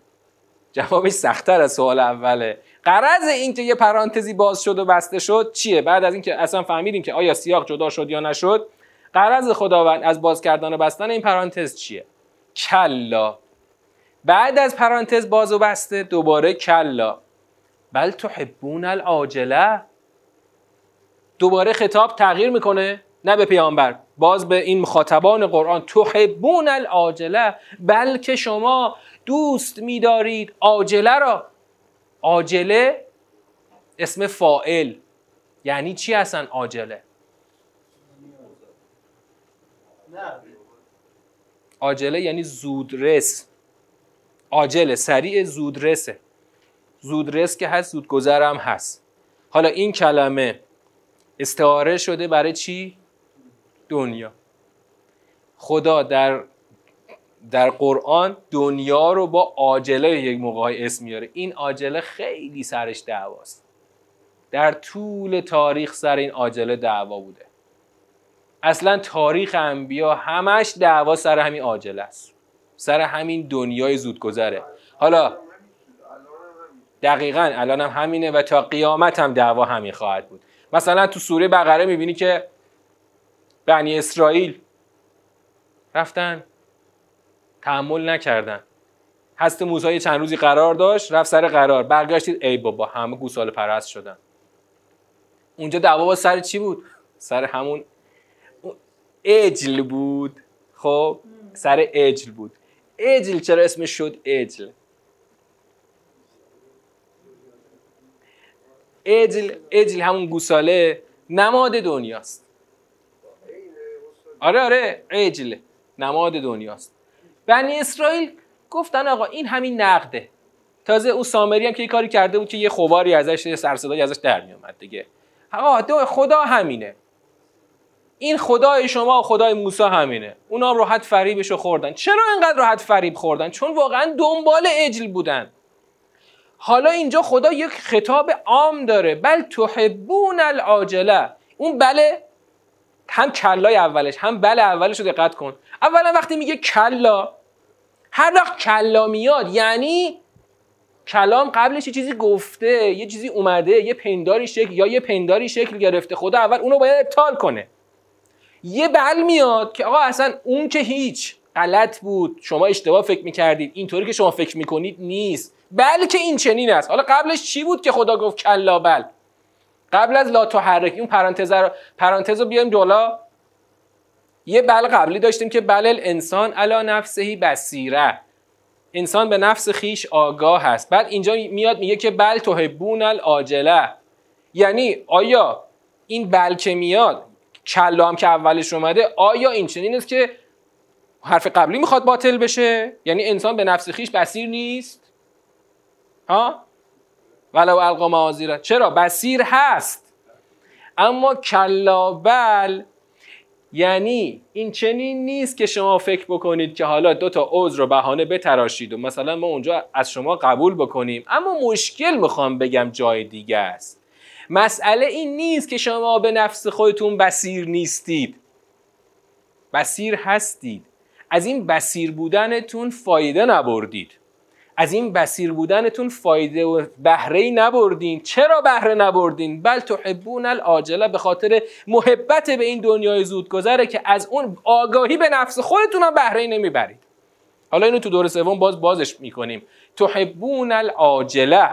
جوابش سختتر از سوال اوله. قرض این که یه پرانتزی باز شد و بسته شد چیه؟ بعد از اینکه اصلا فهمیدیم که آیا سیاق جدا شد یا نشد قرض خداوند از باز کردن و بستن این پرانتز چیه؟ کلا. بعد از پرانتز باز و بسته دوباره کلا. بل تحبون العاجله. دوباره خطاب تغییر می‌کنه نه به پیامبر باز به این مخاطبان قرآن. تحبون العاجله. بلکه شما دوست میدارید عاجله را. عاجله اسم فائل یعنی چی هستن عاجله؟ عاجله یعنی زودرس. عاجله سریع زودرسه. زودرس که هست زودگذرم هست. حالا این کلمه استعاره شده برای چی؟ دنیا. خدا در در قرآن دنیا رو با عاجله یک موقع اسم میاره. این عاجله خیلی سرش دعواست. در طول تاریخ سر این عاجله دعوا بوده. اصلا تاریخ انبیا همش دعوا سر همین عاجله است. سر همین دنیای زودگذره. حالا دقیقا الان هم همینه و تا قیامت هم دعوا همین خواهد بود. مثلا تو سوره بقره می‌بینی که بنی اسرائیل رفتن تحمل نکردن. هست موسی چند روزی قرار داشت رفت سر قرار. برگشتید ای بابا همه گوساله پرست شدن. اونجا دعوا با سر چی بود؟ سر همون اجل بود. خب؟ سر اجل بود. اجل چرا اسمش شد اجل؟ اجل اجل همون گوساله نماد دنیاست. آره آره اجل نماد دنیاست. بنی اسرائیل گفتن آقا این همین نقده. تازه او سامری هم که یه کاری کرده بود که یه خواری ازش یه سرصدایی ازش در میومد دیگه. آقا خدا همینه. این خدای شما و خدای موسی همینه. اونا هم راحت فریبش رو خوردن. چرا اینقدر راحت فریب خوردن؟ چون واقعا دنبال اجل بودن. حالا اینجا خدا یک خطاب عام داره. بل تحبون العاجله. اون بله هم کلای اولش هم بله اولش رو دقت کن. اولا وقتی میگه کلا هر وقت کلا میاد یعنی کلام قبلش یه چیزی گفته یه چیزی اومده یه پنداری شکل یا یه پنداری شکل گرفته خدا اول اونو باید ابطال کنه. یه بل میاد که آقا اصلا اون که هیچ غلط بود شما اشتباه فکر می‌کردید اینطوری که شما فکر می‌کنید نیست. بلکه این چنین است. حالا قبلش چی بود که خدا گفت کلا بل؟ قبل از لا تحرک اون پرانتز رو پرانتز رو بیایم جلو. یه بل قبلی داشتیم که بل الانسان علا نفسهی بسیره انسان به نفس خیش آگاه هست. بعد اینجا میاد میگه که بل تحبون العاجله. یعنی آیا این بل که میاد کلا هم که اولش اومده آیا این چنین است که حرف قبلی می‌خواد باطل بشه؟ یعنی انسان به نفس خیش بسیر نیست؟ ها؟ ولو القا معاذیره. چرا؟ بسیر هست. اما کلا بل یعنی این چنین نیست که شما فکر بکنید که حالا دو تا عذر و بهانه بتراشید و مثلا ما اونجا از شما قبول بکنیم. اما مشکل می‌خوام بگم جای دیگه است. مسئله این نیست که شما به نفس خودتون بسیر نیستید. بسیر هستید. از این بسیر بودنتون فایده نبردید. از این بسیر بودنتون فایده و بهره ای نبردین. چرا بهره نبردین؟ بل تحبون العاجله به خاطر محبت به این دنیای زودگذره که از اون آگاهی به نفس خودتون هم بهره ای نمی‌برید. حالا اینو تو دور سوم باز بازش می‌کنیم. تحبون العاجله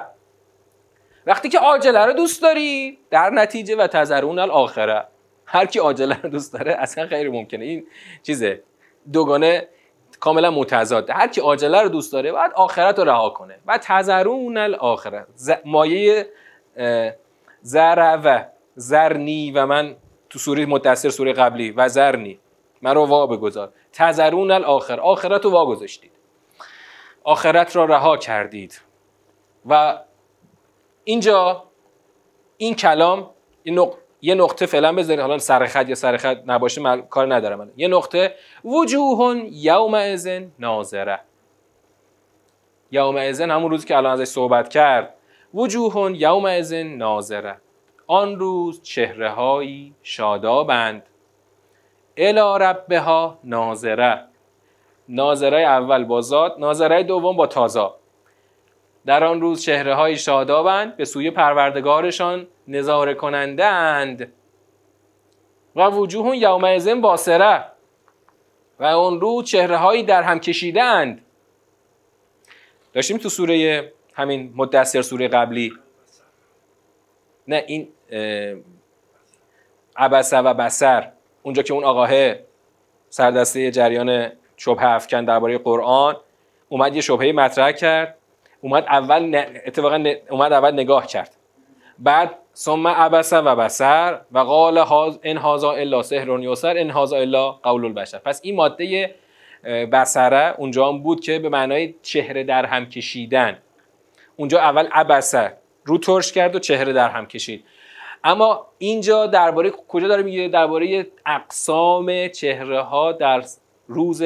وقتی که عاجله رو دوست داری در نتیجه و تذرون الاخره. هر کی عاجله رو دوست داره اصلا خیلی ممکنه. این چیزه. دوگانه کاملا متضاد. هر کی عاجله رو دوست داره باید آخرت رو رها کنه. و تذرون الاخره. مایه و زرنی و من تو سوره متصر سوره قبلی و زرنی. من رو وا بگذار. تذرون الاخر. آخرت رو وا گذاشتید. آخرت را رها کردید. و اینجا این کلام یه نقطه فعلا بذارید حالا سرخط یا سرخط نباشه من کار ندارم من. یه نقطه وجوه یوم ازن ناظره. یوم ازن همون روزی که الان ازش صحبت کرد وجوه یوم ازن ناظره. آن روز چهره هایی شادابند. الا ربها ناظره. ناظره اول با ذات ناظره دوم با تازا. در آن روز چهره های شادابند به سوی پروردگارشان نظاره کننده اند و وجوه یومئذ باسره و اون روز چهره هایی در هم کشیده اند داشتیم تو سوره همین مدثر سوره قبلی. نه این عبسه و بسر اونجا که اون آقاه سردسته جریان شبه افکن درباره قرآن اومد یه شبهه مطرح کرد اومد اول اتفاقا اومد اول نگاه کرد. بعد ثم عبس و بسر و قال ان هازا الا سحر یسر ان هازا الا قول البشر. پس این ماده بسره اونجا هم بود که به معنای چهره در هم کشیدن. اونجا اول عبسه رو ترش کرد و چهره در هم کشید. اما اینجا درباره کجا داره میگه؟ درباره اقسام چهره ها در روز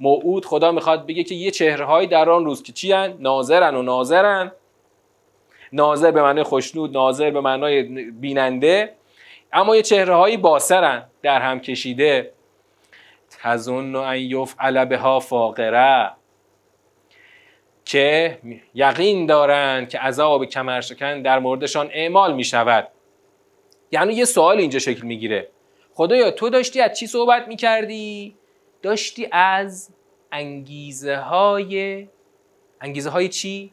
موعود خدا می‌خواد بگه که یه چهره در آن روز که چی هن؟ ناظرن و ناظرن. ناظر به معنای خوشنود ناظر به معنای بیننده. اما یه چهره هایی باسرن در هم کشیده. تظن ان یفعل بها فاقره. که یقین دارند که عذاب کمرشکن در موردشان اعمال می شود یعنی یه سوال اینجا شکل می‌گیره. خدایا تو داشتی از چی صحبت می‌کردی؟ داشتی از انگیزه های انگیزه های چی؟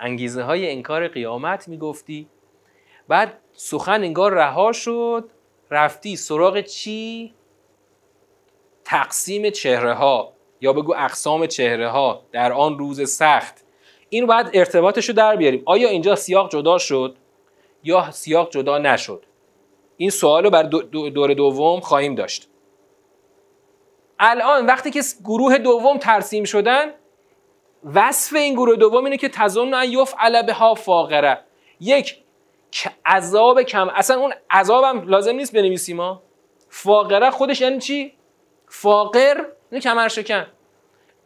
انگیزه های انکار قیامت می‌گفتی. بعد سخن انگار رها شد. رفتی سراغ چی؟ تقسیم چهره ها یا بگو اقسام چهره ها در آن روز سخت. این باید ارتباطش رو در بیاریم. آیا اینجا سیاق جدا شد؟ یا سیاق جدا نشد؟ این سوال رو بر دور دوم خواهیم داشت. الان وقتی که گروه دوم ترسیم شدن وصف این گروه دوم اینه که تظن ان یفعل بها فاقره. یک عذاب کم. اصلا اون عذابم لازم نیست بنویسیم ما فاقره خودش یعنی چی؟ فاقر یعنی کمر شکن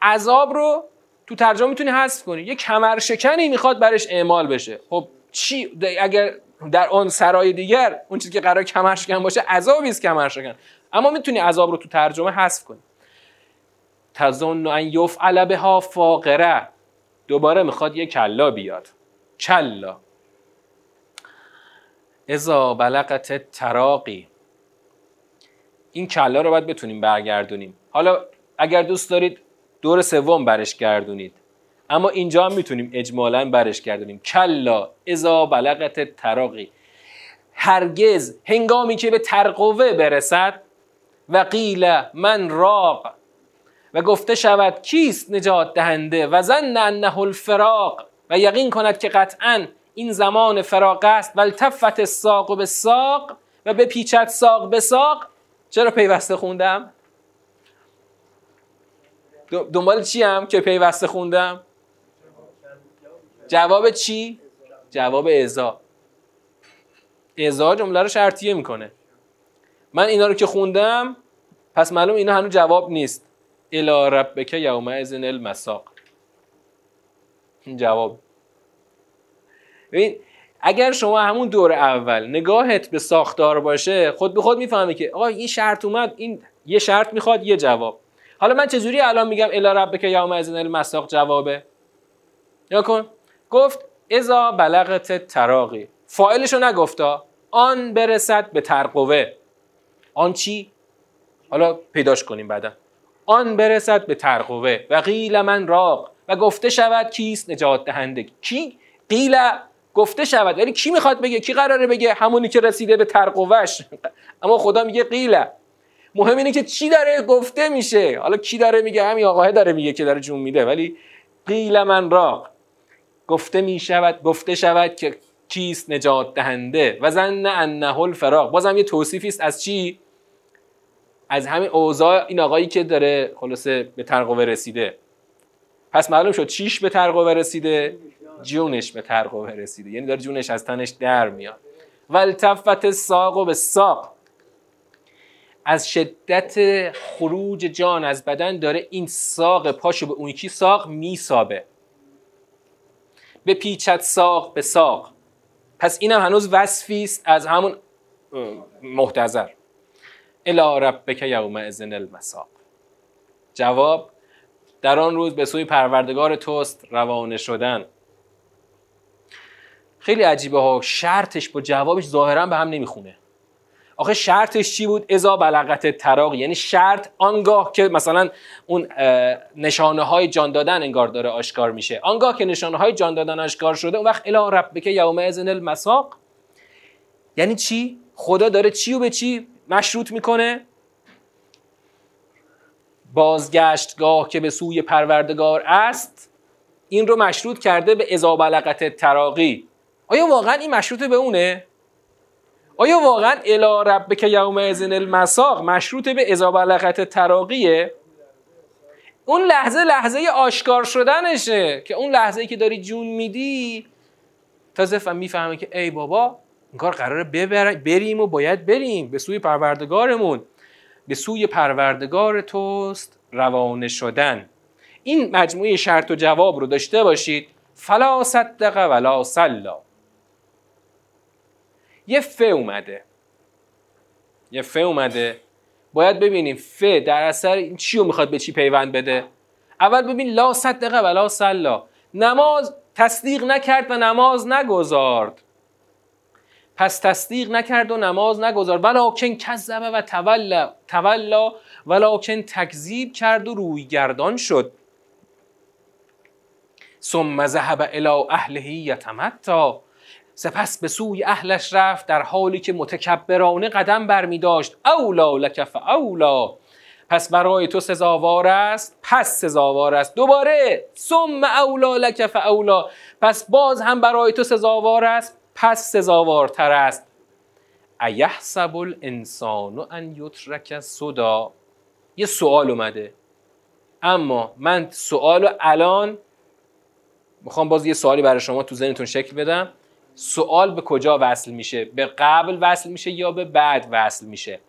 عذاب رو تو ترجمه می‌تونی حذف کنی. یه کمر شکنی می‌خواد برش اعمال بشه. خب چی؟ اگر در آن سرای دیگر اون چیزی که قرار کمر شکن باشه عذابی است کمر شکن اما می‌تونی عذاب رو تو ترجمه حذف کنی. تظن ان یفعل بها فاقره. دوباره می‌خواد یه کلا بیاد. کلا. ازا بلغت تراقی این کلا رو باید بتونیم برگردونیم. حالا اگر دوست دارید دور سوم برش گردونید. اما اینجا هم می‌تونیم اجمالا برش گردونیم. کلا. ازا بلغت تراقی هرگز هنگامی که به ترقوه برسد و قیل من راق. و گفته شود کیست نجات دهنده؟ و زن انه الفراق. و یقین کند که قطعا این زمان فراق است. و التفت ساق به ساق و به پیچت ساق به ساق. چرا پیوسته خوندم؟ دنبال چی هم که پیوسته خوندم؟ جواب چی؟ جواب ازا ازا جمله رو شرطیه می‌کنه. من اینا رو که خوندم پس معلوم اینا هنوز جواب نیست. الا ربک ازن المساق. این جواب. ببین اگر شما همون دور اول نگاهت به ساختار باشه خود به خود می‌فهمی که آقا این شرط اومد این یه شرط می‌خواد یه جواب. حالا من چجوری الان میگم الا ربک یوم ازن المساق جوابه؟ یا کن. گفت ازا بلغت تراقی فایلشو نگفتا. آن برسد به ترقوه. آن چی؟ حالا پیداش کنیم بعدا. آن برسد به ترقوه و قیل من راق و گفته شود کیست نجات دهنده کی؟ قیل گفته شود. ولی کی می‌خواد بگه؟ کی قراره بگه؟ همونی که رسیده به ترقوهش اما خدا میگه قیله مهم اینه که چی داره گفته میشه. حالا کی داره میگه؟ همین آقاه داره میگه که داره جون میده. ولی قیل من راق. گفته می‌شود گفته شود که کیست نجات دهنده. و زن انه الفراق. بازم یه توصیفی است از چی؟ از همین اوضاع این آقایی که داره خلاصه به ترقوه رسیده. پس معلوم شد چیش به ترقوه رسیده؟ جونش به ترقوه رسیده. یعنی داره جونش از تنش در میاد. و التفت ساق به ساق. از شدت خروج جان از بدن داره این ساق پاشو به اون یکی ساق میسابه. به پیچت ساق به ساق. پس اینم هنوز وصفی است از همون محتضر. الا ربک یوم ازن المساق. جواب در آن روز به سوی پروردگار توست روانه شدن. خیلی عجیبه ها شرطش با جوابش ظاهرا به هم نمی‌خونه. آخه شرطش چی بود؟ ازا بلغت تراقی یعنی شرط آنگاه که مثلا اون نشانه های جان دادن انگار داره آشکار میشه. آنگاه که نشانه های جان دادن آشکار شده اون وقت الا ربک یوم ازن المساق. یعنی چی؟ خدا داره چی و به چی مشروط می‌کنه. بازگشتگاه که به سوی پروردگار است این رو مشروط کرده به ازا بلغت تراقی. آیا واقعا این مشروط به اونه؟ آیا واقعا الا ربک یوم ازن المساق مشروط به ازا بلغت تراقیه؟ اون لحظه لحظه آشکار شدنشه که اون لحظه که داری جون میدی تازه می‌فهمه که ای بابا این کار قراره بریم و باید بریم. به سوی پروردگارمون. به سوی پروردگار توست روانه شدن. این مجموعه شرط و جواب رو داشته باشید. فلا صدق ولا صلا یه ف اومده. یه ف اومده. باید ببینیم ف در اثر این چی رو می‌خواد به چی پیوند بده. اول ببین لا صدقه ولا صلا نماز تصدیق نکرد و نماز نگذارد. پس تصدیق نکرد و نماز نگذار. ولکن کذبه و تولا تولا ولکن تکذیب کرد و روی گردان شد. ثم ذهب الى اهله یتمتا سپس به سوی اهلش رفت در حالی که متکبرانه قدم برمی داشت اولا لک اولا پس برای تو سزاوار است. پس سزاوار است. دوباره. ثم اولا لک اولا پس باز هم برای تو سزاوار است. پس سزاوارتر است. ایحسب الانسان ان یترک صدا. یه سوال اومده. اما من سوال الان می‌خوام باز یه سوالی برای شما تو ذهنتون شکل بدم. سوال به کجا وصل میشه؟ به قبل وصل میشه یا به بعد وصل میشه؟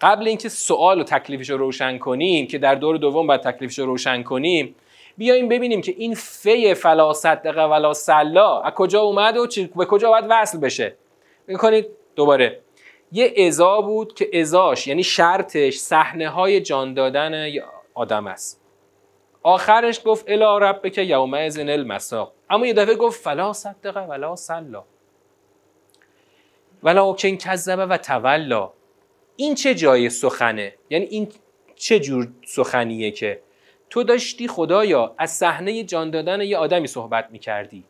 قبل اینکه سوال و تکلیفش رو روشن کنیم که در دور دوم باید تکلیفش رو روشن کنیم بیایم ببینیم که این فی فلا صدقه ولا سلا از کجا اومد و به کجا باید وصل بشه. کنید دوباره. یه ازا بود که ازاش یعنی شرطش صحنه های جان دادن آدم است. آخرش گفت الا ربک یومئذ المساق. اما یه دفعه گفت فلا صدقه ولا سلا. ولا کن کذبه و تولا این چه جای سخنه؟ یعنی این چه جور سخنیه که تو داشتی خدایا از صحنه جان دادن یه آدمی صحبت می‌کردی.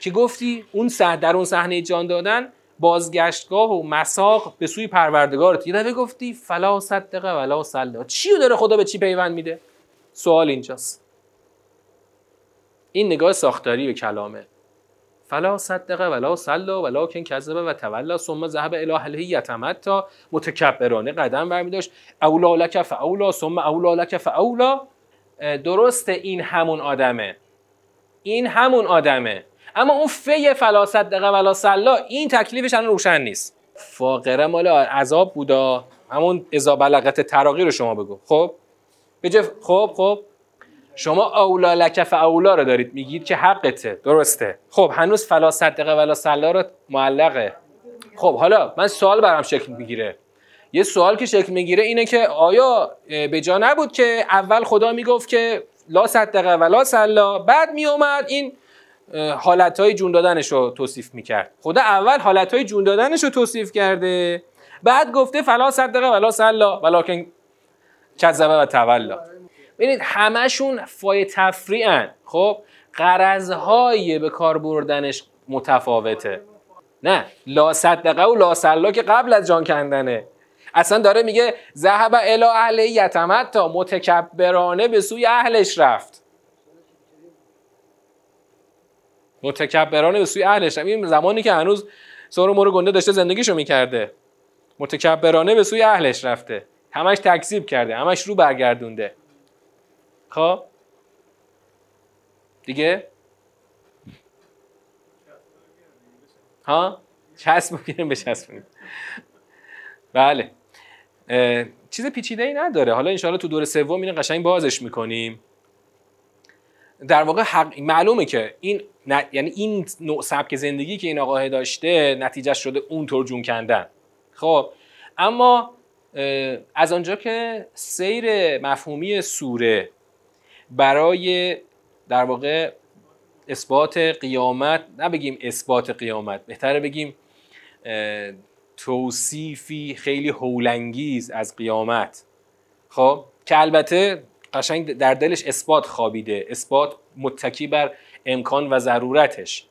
که گفتی؟ اون صحنه در اون صحنه جان دادن بازگشتگاه و مساق به سوی پروردگارت. یه دفعه گفتی فلا صدقه ولا سلا چی داره خدا به چی پیوند میده؟ سوال اینجاست. این نگاه ساختاری به کلامه. فلا صدقه ولا صلا ولکن کذبه و تولا ثم ذهب الی اهله یتمتا متکبرانه قدم برمی داشت اولا لک فاولا ثم اولا لک فاولا درست این همون آدمه. این همون آدمه. اما اون فی فلا صدقه ولا صلا این تکلیفش الان روشن نیست. فاقره مال عذاب بودا. همون اذا بلغت تراقی رو شما بگو. خب؟ بجه خب خب. شما اولا لکف اولا رو دارید میگید که حقته درسته. خب هنوز فلا صدقه ولا سلا رو معلقه. خب حالا من سوال برام شکل می‌گیره. یه سوال که شکل می‌گیره اینه که آیا به جا نبود که اول خدا می‌گفت که لا صدقه ولا سلا بعد میومد این حالت های جون دادنش رو توصیف می‌کرد. خدا اول حالت های جون دادنش رو توصیف کرده بعد گفته فلا صدقه ولا سلا ولکن کذبه و تولا ببینید همشون فای تفریعن خب قرضهای به کار بردنش متفاوته. نه لا صدقه و لا سلا که قبل از جان کندنه. اصلا داره میگه ذهب الی اهل یتمتا متکبرانه به سوی اهلش رفت. متکبرانه به سوی اهلش رفت. این زمانی که هنوز سر مور گنده داشته زندگیشو می‌کرده. متکبرانه به سوی اهلش رفته. همش تکذیب کرده همش رو برگردونده. خب. دیگه؟ ها؟ چسب بگیریم بچسبونیم بله. چیز پیچیده ای نداره. حالا انشاءالله تو دور سوم اینو قشنگ بازش می‌کنیم. در واقع حق... معلومه که این یعنی این نوع سبک زندگی که این آقاه داشته نتیجه شده اونطور جون کندن. خب. اما از آنجا که سیر مفهومی سوره برای در واقع اثبات قیامت نه بگیم اثبات قیامت بهتره بگیم توصیفی خیلی هولنگیز از قیامت. خب که البته قشنگ در دلش اثبات خوابیده اثبات متکی بر امکان و ضرورتش.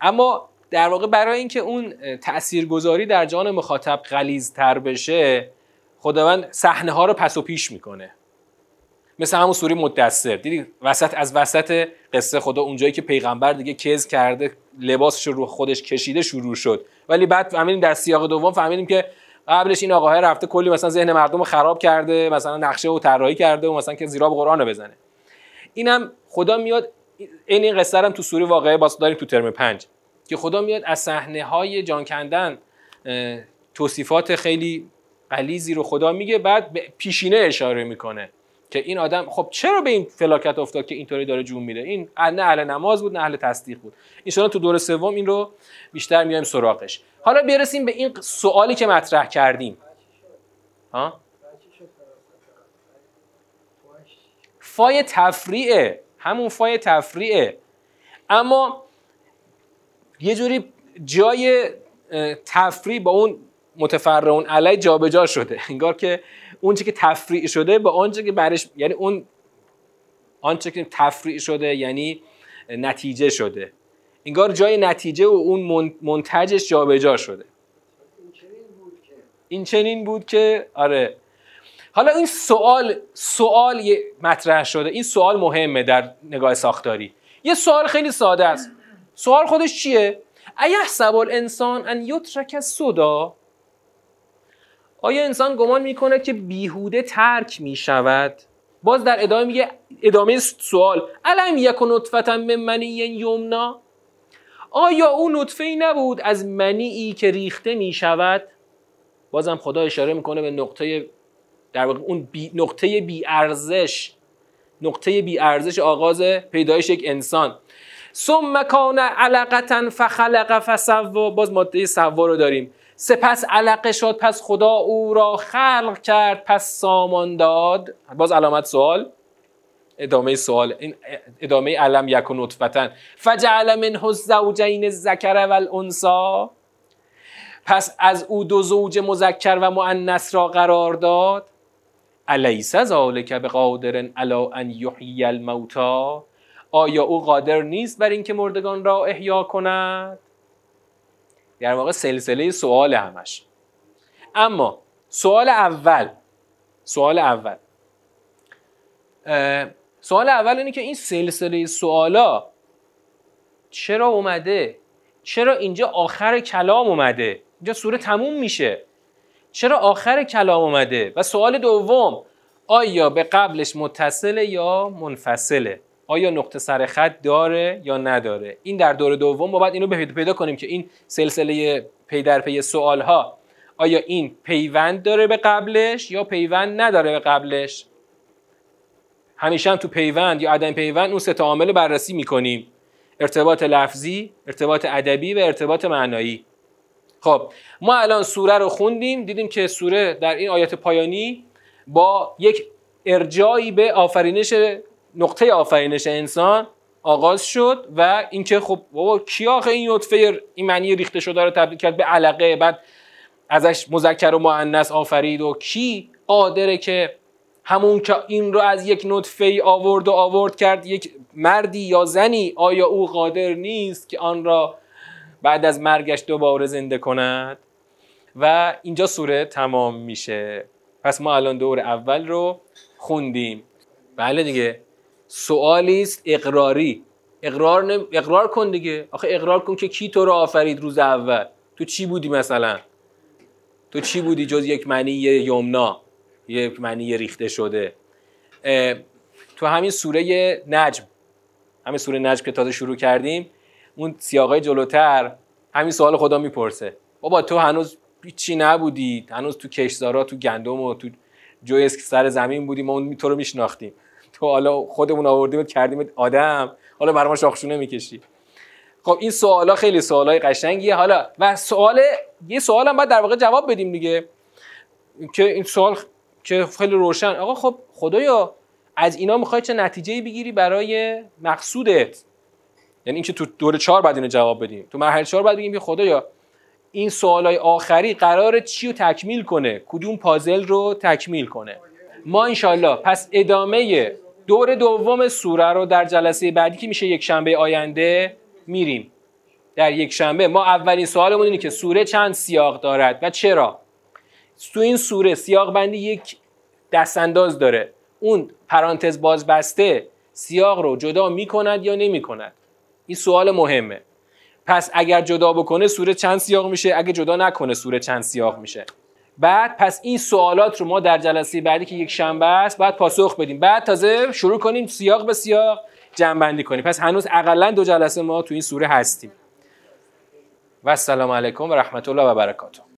اما در واقع برای اینکه اون تاثیرگذاری در جان مخاطب غلیظتر بشه خداوند صحنه ها رو پس و پیش می‌کنه. مثل همون سوری مدثر. دیدی؟ وسط از وسط قصه خدا اونجایی که پیغمبر دیگه کز کرده لباسش رو خودش کشیده شروع شد. ولی بعد فهمیدیم در سیاق دوم فهمیدیم که قبلش این آقاه رفته کلی مثلا ذهن مردم رو خراب کرده مثلا نقشه و طراحی کرده و مثلا که زیرا قرآن رو بزنه. اینم خدا میاد این این قصه هم تو سوری واقعه باز داریم تو ترم پنج. که خدا میاد از صحنه های جان کندن توصیفات خیلی قلیزی رو خدا میگه بعد به پیشینه اشاره می‌کنه. که این آدم خب چرا به این فلاکت افتاد که اینطوری داره جون میده؟ این نه اهل نماز بود نه اهل تصدیق بود. ان تو دور سوم این رو بیشتر میایم سراغش. حالا برسیم به این سوالی که مطرح کردیم. ها؟ فای تفریعه همون فای تفریعه اما یه جوری جای تفریع با اون متفرعون علی جابجا شده. انگار که اون که تفریع شده با آنچه که برش یعنی اون آنچه که تفریع شده یعنی نتیجه شده. انگار جای نتیجه و اون منتجش جابجا شده. این چنین بود که آره. حالا این سوال سوال مطرح شده. این سوال مهمه در نگاه ساختاری. یه سوال خیلی ساده است. سوال خودش چیه؟ ایحسب الانسان ان یترک صدا آیا انسان گمان می‌کنه که بیهوده ترک می‌شود؟ باز در ادامه میگه ادامه سوال. علم یک نطفتا من منی یمنا؟ آیا او نطفه ای نبود از منی که ریخته می شود بازم خدا اشاره می‌کنه به نقطه در واقع اون بی نقطه بی ارزش نقطه بی ارزش آغاز پیدایش یک انسان. ثم کان علقتا فخلق فسوا. باز ماده سوا رو داریم. سپس علقه شد پس خدا او را خلق کرد پس سامان داد. باز علامت سوال. ادامه سوال. این ادامه علم یک نطفتن فجعل منه الزوجین الذکر والانثى. پس از او دو زوج مذکر و مؤنث را قرار داد. الیس ذالک بقادر علی ان یحیی الموتا آیا او قادر نیست بر اینکه مردگان را احیا کند؟ در واقع سلسله سوال همش. اما سوال اول سوال اول. سوال اول اینه که این سلسله سوالا چرا اومده؟ چرا اینجا آخر کلام اومده؟ اینجا سوره تموم میشه. چرا آخر کلام اومده؟ و سوال دوم آیا به قبلش متصله یا منفصله؟ آیا نقطه سر خط داره یا نداره؟ این در دور دوم ما باید اینو پیدا کنیم که این سلسله پی در پی سوال ها آیا این پیوند داره به قبلش یا پیوند نداره به قبلش؟ همیشه هم تو پیوند یا عدم پیوند اون سه عامل بررسی می‌کنیم. ارتباط لفظی ارتباط ادبی و ارتباط معنایی. خب ما الان سوره رو خوندیم دیدیم که سوره در این آیات پایانی با یک ارجایی به آفرینش نقطه آفرینش انسان آغاز شد و اینکه خب بابا کی آخه این نطفه این معنی ریخته شده رو تبدیل کرد به علقه بعد ازش مذکر و مؤنث آفرید و کی قادره که همون که این رو از یک نطفه ای آورد و آورد کرد یک مردی یا زنی آیا او قادر نیست که آن را بعد از مرگش دوباره زنده کند؟ و اینجا سوره تمام میشه. پس ما الان دور اول رو خوندیم. بله دیگه. سوالی است اقراری. اقرار, اقرار کن دیگه. آخه اقرار کن که کی تو رو آفرید روز اول. تو چی بودی مثلا؟ تو چی بودی جز یک معنی یمنا؟ یک معنی ریخته شده. تو همین سوره نجم. همین سوره نجم که تازه شروع کردیم اون سیاقای جلوتر همین سوال خدا می‌پرسه. بابا تو هنوز چی نبودی. هنوز تو کشزارا تو گندم و تو جوی سر زمین بودیم ما اون تو رو میشناختیم. تو حالا خودمون آوردیم کردیم آدم حالا برای ما شاخشونه می‌کشی. خب این سوالا خیلی سوالای قشنگیه. حالا و سوال یه سوال هم باید در واقع جواب بدیم دیگه. که این سوال که خیلی روشن. آقا خب خدایا از اینا می‌خوای چه نتیجه بگیری برای مقصودت؟ یعنی اینکه تو دور چهار بعد اینو جواب بدیم. تو مرحله چهار بعد بگیم خدایا این سوالای آخری قرار چی رو تکمیل کنه؟ کدوم پازل رو تکمیل کنه؟ ما انشالله پس ادامه دور دوم سوره رو در جلسه بعدی که میشه یک شنبه آینده میریم. در یک شنبه ما اولین سوالمون اینه که سوره چند سیاق دارد و چرا؟ تو این سوره سیاق بندی یک دستانداز داره. اون پرانتز بازبسته سیاق رو جدا می‌کند یا نمی‌کند؟ این سوال مهمه. پس اگر جدا بکنه سوره چند سیاق میشه؟ اگر جدا نکنه سوره چند سیاق میشه؟ بعد پس این سوالات رو ما در جلسه بعدی که یک شنبه است بعد پاسخ بدیم. بعد تازه شروع کنیم سیاق به سیاق جمع بندی کنیم. پس هنوز اقلا دو جلسه ما تو این سوره هستیم. و السلام علیکم و رحمت الله و برکاته.